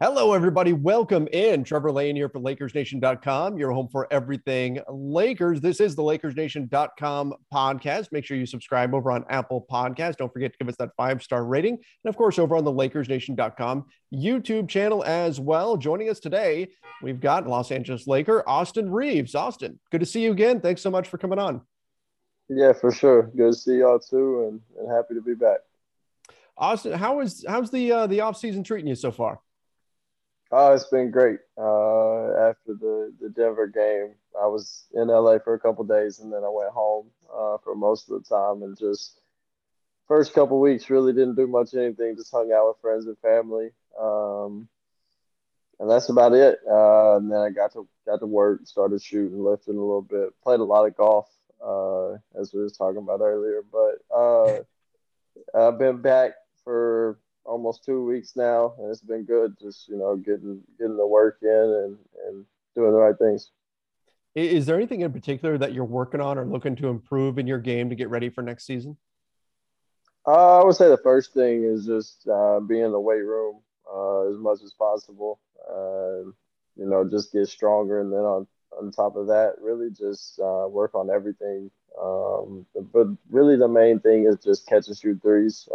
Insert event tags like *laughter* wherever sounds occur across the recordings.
Hello, everybody. Welcome in. Trevor Lane here for LakersNation.com, your home for everything Lakers. This is the LakersNation.com podcast. Make sure you subscribe over on Apple Podcasts. Don't forget to give us that five star rating. And of course, over on the LakersNation.com YouTube channel as well. Joining us today, we've got Los Angeles Laker, Austin Reaves. Austin, good to see you again. Thanks so much for coming on. Yeah, for sure. Good to see y'all too, and, and happy to be back. Austin, how is how's the uh, the off season treating you so far? Oh, it's been great. Uh, after the, the Denver game, I was in LA for a couple days, and then I went home uh, for most of the time, and just first couple weeks really didn't do much anything. Just hung out with friends and family, um, and that's about it. Uh, and then I got to got to work, started shooting, lifting a little bit, played a lot of golf, uh, as we was talking about earlier. But uh, I've been back for almost two weeks now, and it's been good. Just you know, getting getting the work in and and doing the right things. Is there anything in particular that you're working on or looking to improve in your game to get ready for next season? Uh, I would say the first thing is just uh, be in the weight room uh, as much as possible. Uh, you know, just get stronger, and then on on top of that, really just uh, work on everything. Um, but really, the main thing is just catch and shoot threes.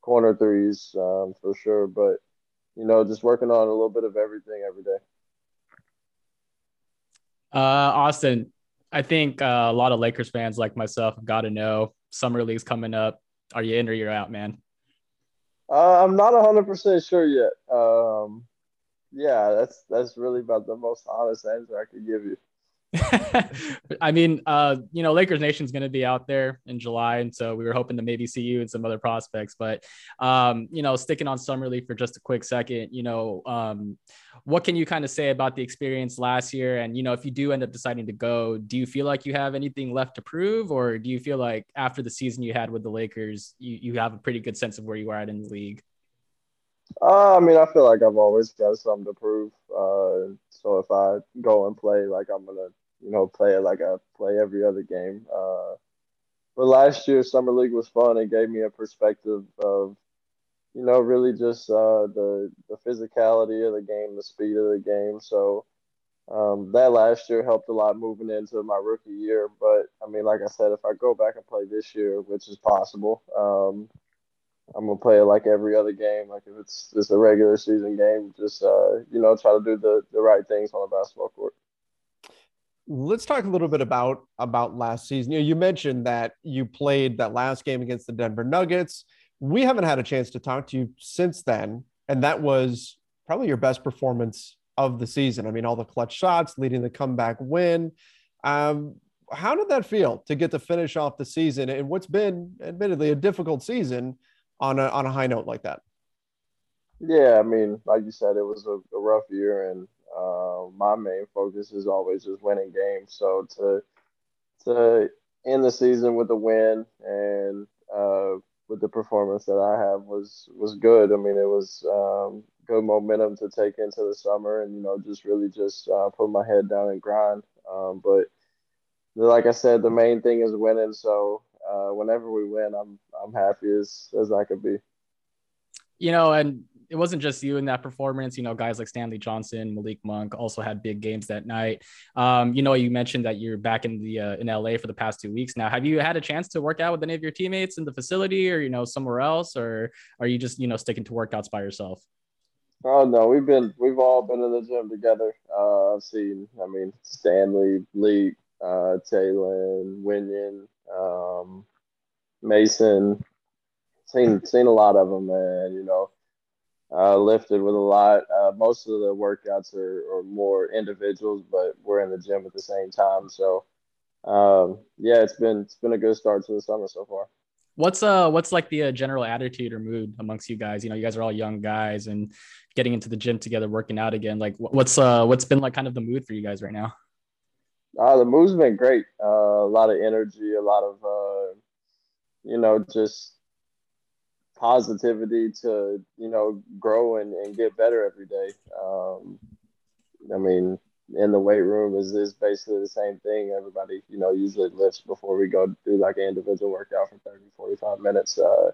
Corner threes um, for sure. But you know, just working on a little bit of everything every day. Uh, Austin, I think uh, a lot of Lakers fans like myself have got to know summer league's coming up. Are you in or you're out, man? Uh, I'm not 100 percent sure yet. Um, yeah, that's that's really about the most honest answer I could give you. *laughs* I mean, uh, you know, Lakers Nation's going to be out there in July, and so we were hoping to maybe see you and some other prospects. But, um, you know, sticking on summer league for just a quick second, you know, um, what can you kind of say about the experience last year? And you know, if you do end up deciding to go, do you feel like you have anything left to prove, or do you feel like after the season you had with the Lakers, you you have a pretty good sense of where you are at in the league? Uh, I mean, I feel like I've always got something to prove. Uh, so if I go and play, like I'm gonna, you know, play it like I play every other game. Uh, but last year, summer league was fun. It gave me a perspective of, you know, really just uh, the the physicality of the game, the speed of the game. So um, that last year helped a lot moving into my rookie year. But I mean, like I said, if I go back and play this year, which is possible, um, I'm gonna play it like every other game. Like if it's just a regular season game, just uh, you know, try to do the the right things on the basketball court. Let's talk a little bit about about last season. You, know, you mentioned that you played that last game against the Denver Nuggets. We haven't had a chance to talk to you since then, and that was probably your best performance of the season. I mean, all the clutch shots, leading the comeback win. Um, how did that feel to get to finish off the season and what's been, admittedly, a difficult season on a on a high note like that? Yeah, I mean, like you said, it was a, a rough year, and uh, my main focus is always just winning games. So to to end the season with a win and uh, with the performance that I have was was good. I mean, it was um, good momentum to take into the summer, and you know, just really just uh, put my head down and grind. Um, but like I said, the main thing is winning. So uh, whenever we win, I'm I'm happy as as I could be. You know, and it wasn't just you in that performance. You know, guys like Stanley Johnson, Malik Monk also had big games that night. Um, you know, you mentioned that you're back in the uh, in LA for the past two weeks now. Have you had a chance to work out with any of your teammates in the facility, or you know, somewhere else, or are you just you know sticking to workouts by yourself? Oh no, we've been we've all been in the gym together. Uh, I've seen, I mean, Stanley, Lee, uh, Taylor, Wenyen, um, Mason. Seen seen a lot of them, man. You know, uh, lifted with a lot. Uh, most of the workouts are, are more individuals, but we're in the gym at the same time. So, um, yeah, it's been it's been a good start to the summer so far. What's uh what's like the uh, general attitude or mood amongst you guys? You know, you guys are all young guys and getting into the gym together, working out again. Like, what's uh what's been like kind of the mood for you guys right now? Uh, the mood's been great. Uh, a lot of energy, a lot of uh, you know, just positivity to you know grow and, and get better every day. Um, I mean, in the weight room is is basically the same thing. Everybody, you know, usually lifts before we go do like an individual workout for 30, 45 minutes. Uh,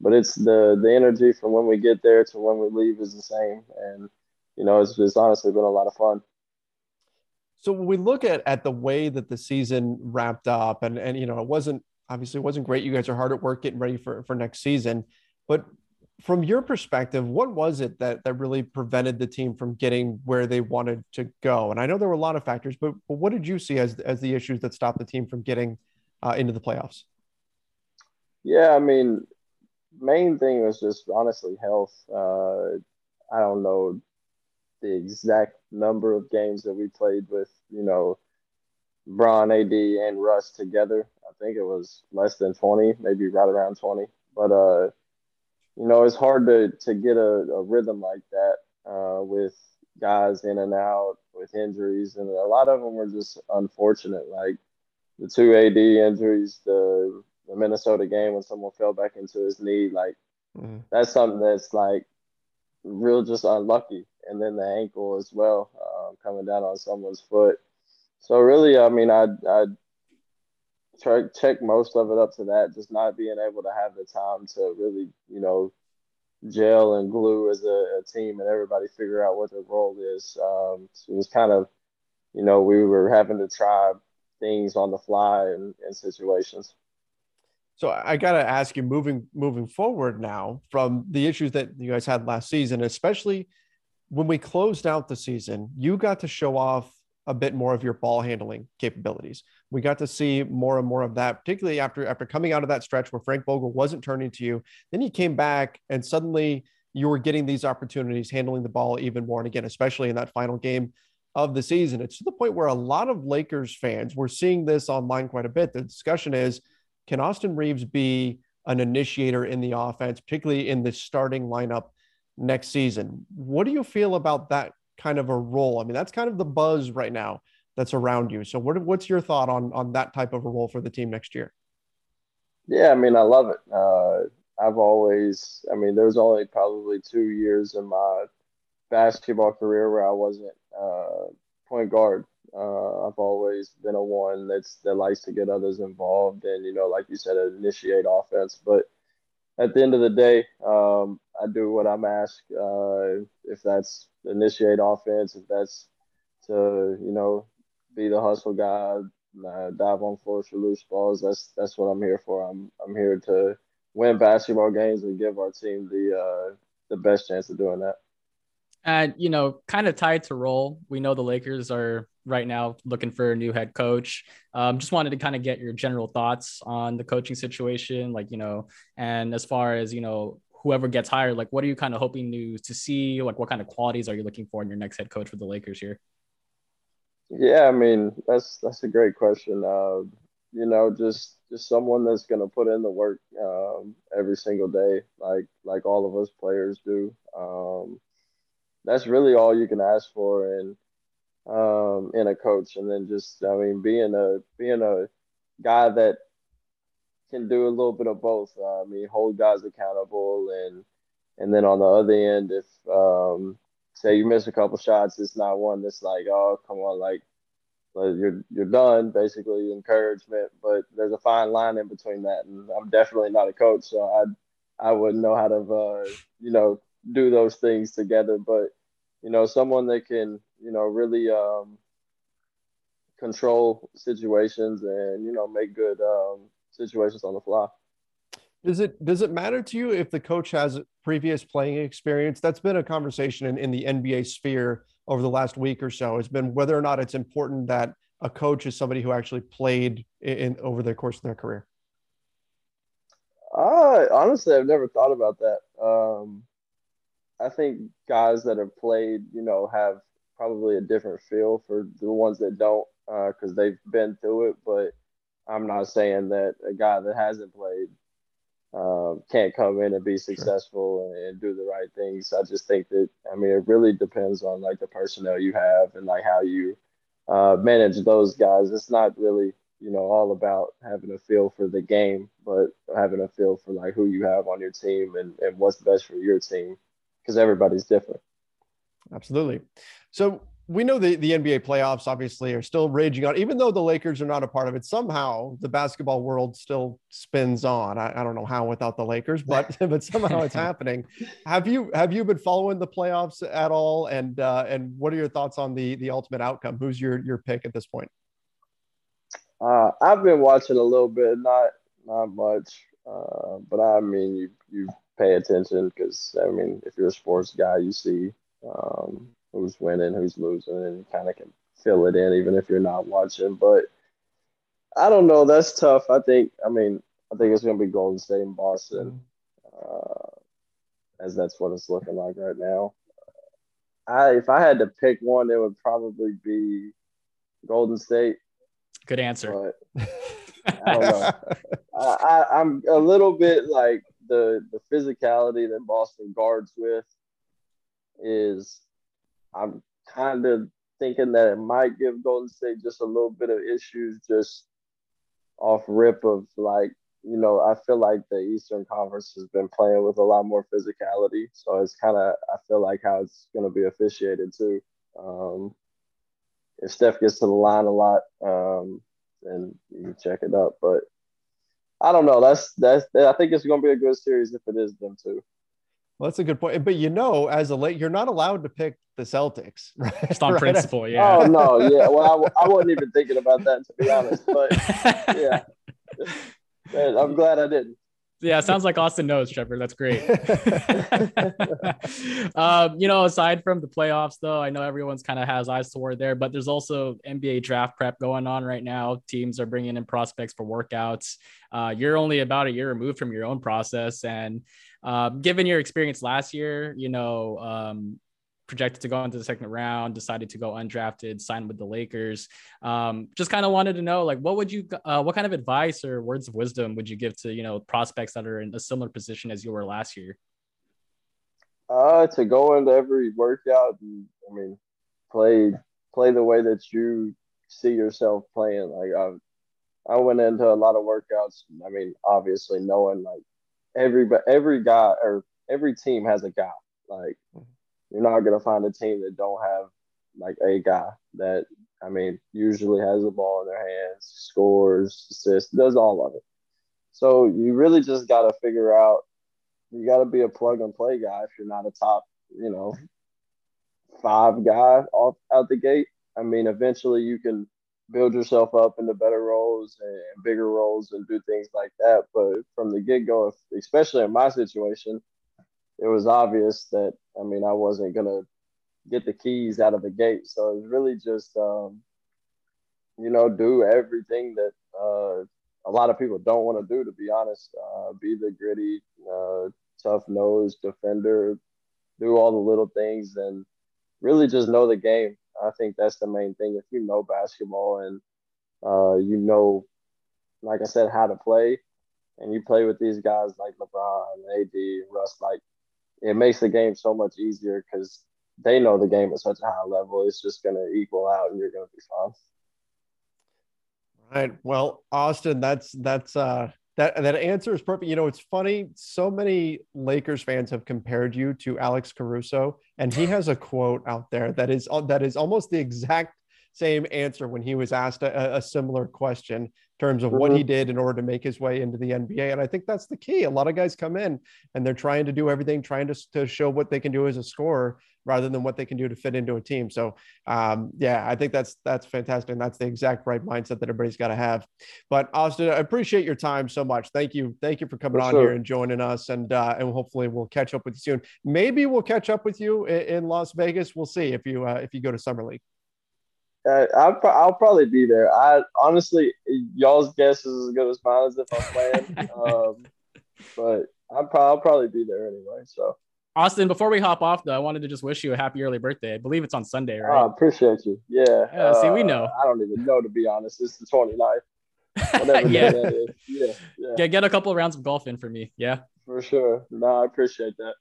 but it's the the energy from when we get there to when we leave is the same, and you know, it's just honestly been a lot of fun. So when we look at at the way that the season wrapped up, and and you know, it wasn't obviously it wasn't great. You guys are hard at work getting ready for for next season, but from your perspective, what was it that that really prevented the team from getting where they wanted to go? And I know there were a lot of factors, but, but what did you see as as the issues that stopped the team from getting uh, into the playoffs? Yeah, I mean, main thing was just honestly health. Uh, I don't know the exact number of games that we played with, you know, Bron, AD, and Russ together. I think it was less than 20, maybe right around 20. But, uh, you know, it's hard to, to get a, a rhythm like that uh, with guys in and out with injuries. And a lot of them were just unfortunate. Like the two AD injuries, the, the Minnesota game when someone fell back into his knee, like mm-hmm. that's something that's like real just unlucky. And then the ankle as well, uh, coming down on someone's foot. So really, I mean, I I check most of it up to that, just not being able to have the time to really, you know, gel and glue as a, a team and everybody figure out what their role is. Um, it was kind of, you know, we were having to try things on the fly in, in situations. So I got to ask you, moving moving forward now from the issues that you guys had last season, especially when we closed out the season, you got to show off a bit more of your ball handling capabilities. We got to see more and more of that, particularly after after coming out of that stretch where Frank Vogel wasn't turning to you. Then you came back and suddenly you were getting these opportunities, handling the ball even more. And again, especially in that final game of the season, it's to the point where a lot of Lakers fans were seeing this online quite a bit. The discussion is, can Austin Reaves be an initiator in the offense, particularly in the starting lineup next season? What do you feel about that kind of a role? I mean, that's kind of the buzz right now that's around you. So what, what's your thought on, on that type of a role for the team next year? Yeah, I mean, I love it. Uh, I've always, I mean, there's only probably two years in my basketball career where I wasn't uh, point guard. Uh, I've always been a one that's that likes to get others involved and you know, like you said, initiate offense. But at the end of the day, um, I do what I'm asked. Uh, if that's initiate offense, if that's to you know be the hustle guy, uh, dive on floors for loose balls. That's that's what I'm here for. I'm I'm here to win basketball games and give our team the uh, the best chance of doing that. And you know, kind of tied to role, we know the Lakers are right now looking for a new head coach. Um, just wanted to kind of get your general thoughts on the coaching situation, like you know, and as far as you know, whoever gets hired, like what are you kind of hoping to to see? Like what kind of qualities are you looking for in your next head coach for the Lakers here? Yeah, I mean that's that's a great question. Uh, you know, just just someone that's to put in the work um, every single day, like like all of us players do. Um, that's really all you can ask for in um, in a coach, and then just I mean being a being a guy that can do a little bit of both. Uh, I mean, hold guys accountable, and and then on the other end, if um, say you miss a couple shots, it's not one that's like, oh, come on, like you're you're done, basically encouragement. But there's a fine line in between that, and I'm definitely not a coach, so I I wouldn't know how to uh, you know do those things together. But you know, someone that can you know really um, control situations and you know make good um, situations on the fly. Does it does it matter to you if the coach has previous playing experience? That's been a conversation in, in the NBA sphere over the last week or so. It's been whether or not it's important that a coach is somebody who actually played in, over the course of their career. Uh, honestly, I've never thought about that. Um, I think guys that have played, you know, have probably a different feel for the ones that don't because uh, they've been through it. But I'm not saying that a guy that hasn't played um, can't come in and be successful sure. and do the right things. I just think that I mean it really depends on like the personnel you have and like how you uh, manage those guys. It's not really you know all about having a feel for the game, but having a feel for like who you have on your team and, and what's best for your team because everybody's different. Absolutely. So we know the, the NBA playoffs obviously are still raging on, even though the Lakers are not a part of it. Somehow the basketball world still spins on. I, I don't know how without the Lakers, but *laughs* but somehow it's *laughs* happening. Have you have you been following the playoffs at all? And uh, and what are your thoughts on the the ultimate outcome? Who's your your pick at this point? Uh, I've been watching a little bit, not not much, uh, but I mean you you pay attention because I mean if you're a sports guy, you see. Um, who's winning, who's losing, and you kind of can fill it in even if you're not watching. But I don't know. That's tough. I think. I mean, I think it's going to be Golden State and Boston, uh, as that's what it's looking like right now. I if I had to pick one, it would probably be Golden State. Good answer. But *laughs* I don't know. I, I, I'm a little bit like the the physicality that Boston guards with is I'm kind of thinking that it might give Golden State just a little bit of issues just off rip of like, you know, I feel like the Eastern Conference has been playing with a lot more physicality. So it's kind of, I feel like how it's going to be officiated too. Um, if Steph gets to the line a lot, um, then you check it up. But I don't know. That's that's. I think it's going to be a good series if it is them too. Well, that's a good point. But you know, as a late, you're not allowed to pick the Celtics, *laughs* right? Just on right? principle, yeah. Oh no, yeah. Well, I, I wasn't even thinking about that to be honest, but *laughs* yeah, I'm glad I didn't. Yeah, sounds like Austin knows, Trevor. That's great. *laughs* um, you know, aside from the playoffs, though, I know everyone's kind of has eyes toward there, but there's also NBA draft prep going on right now. Teams are bringing in prospects for workouts. Uh, you're only about a year removed from your own process, and uh, given your experience last year, you know, um, projected to go into the second round, decided to go undrafted, signed with the Lakers. Um, just kind of wanted to know, like, what would you, uh, what kind of advice or words of wisdom would you give to, you know, prospects that are in a similar position as you were last year? Uh, to go into every workout, and, I mean, play play the way that you see yourself playing. Like I, I went into a lot of workouts. I mean, obviously knowing like every every guy or every team has a guy. Like you're not gonna find a team that don't have like a guy that I mean usually has the ball in their hands, scores, assists, does all of it. So you really just gotta figure out you gotta be a plug and play guy if you're not a top, you know, five guy off out the gate. I mean, eventually you can build yourself up into better roles and bigger roles and do things like that. But from the get go, especially in my situation, it was obvious that I mean I wasn't gonna get the keys out of the gate. So it was really just um, you know do everything that uh, a lot of people don't want to do. To be honest, uh, be the gritty, uh, tough nosed defender, do all the little things, and really just know the game. I think that's the main thing. If you know basketball and uh, you know, like I said, how to play, and you play with these guys like LeBron, and AD, Russ, like it makes the game so much easier because they know the game at such a high level. It's just going to equal out, and you're going to be fine. Right. Well, Austin, that's that's uh that that answer is perfect. You know, it's funny. So many Lakers fans have compared you to Alex Caruso, and he has a quote out there that is that is almost the exact same answer when he was asked a, a similar question in terms of mm-hmm. what he mm-hmm. did in order to make his way into the NBA. And I think that's the key. A lot of guys come in and they're trying to do everything, trying to, to show what they can do as a scorer rather than what they can do to fit into a team. So um, yeah, I think that's that's fantastic. And that's the exact right mindset that everybody's got to have. But Austin, I appreciate your time so much. Thank you. Thank you for coming for on sure. here and joining us. And uh, and hopefully we'll catch up with you soon. Maybe we'll catch up with you in, in Las Vegas. We'll see if you uh, if you go to Summer League. Uh, I'll, I'll probably be there. I honestly, y'all's guess is as good as mine as if I'm playing. *laughs* um, but I'll, I'll probably be there anyway. So Austin, before we hop off, though, I wanted to just wish you a happy early birthday. I believe it's on Sunday, right? I appreciate you. Yeah. yeah see, we know. Uh, I don't even know, to be honest. It's the 29th. *laughs* Whatever yeah. yeah. Yeah. Get, get a couple rounds of golf in for me. Yeah. For sure. No, I appreciate that.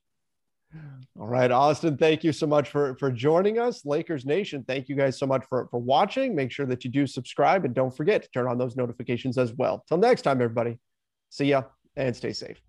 All right, Austin, thank you so much for, for joining us. Lakers Nation, thank you guys so much for, for watching. Make sure that you do subscribe and don't forget to turn on those notifications as well. Till next time, everybody. See ya and stay safe.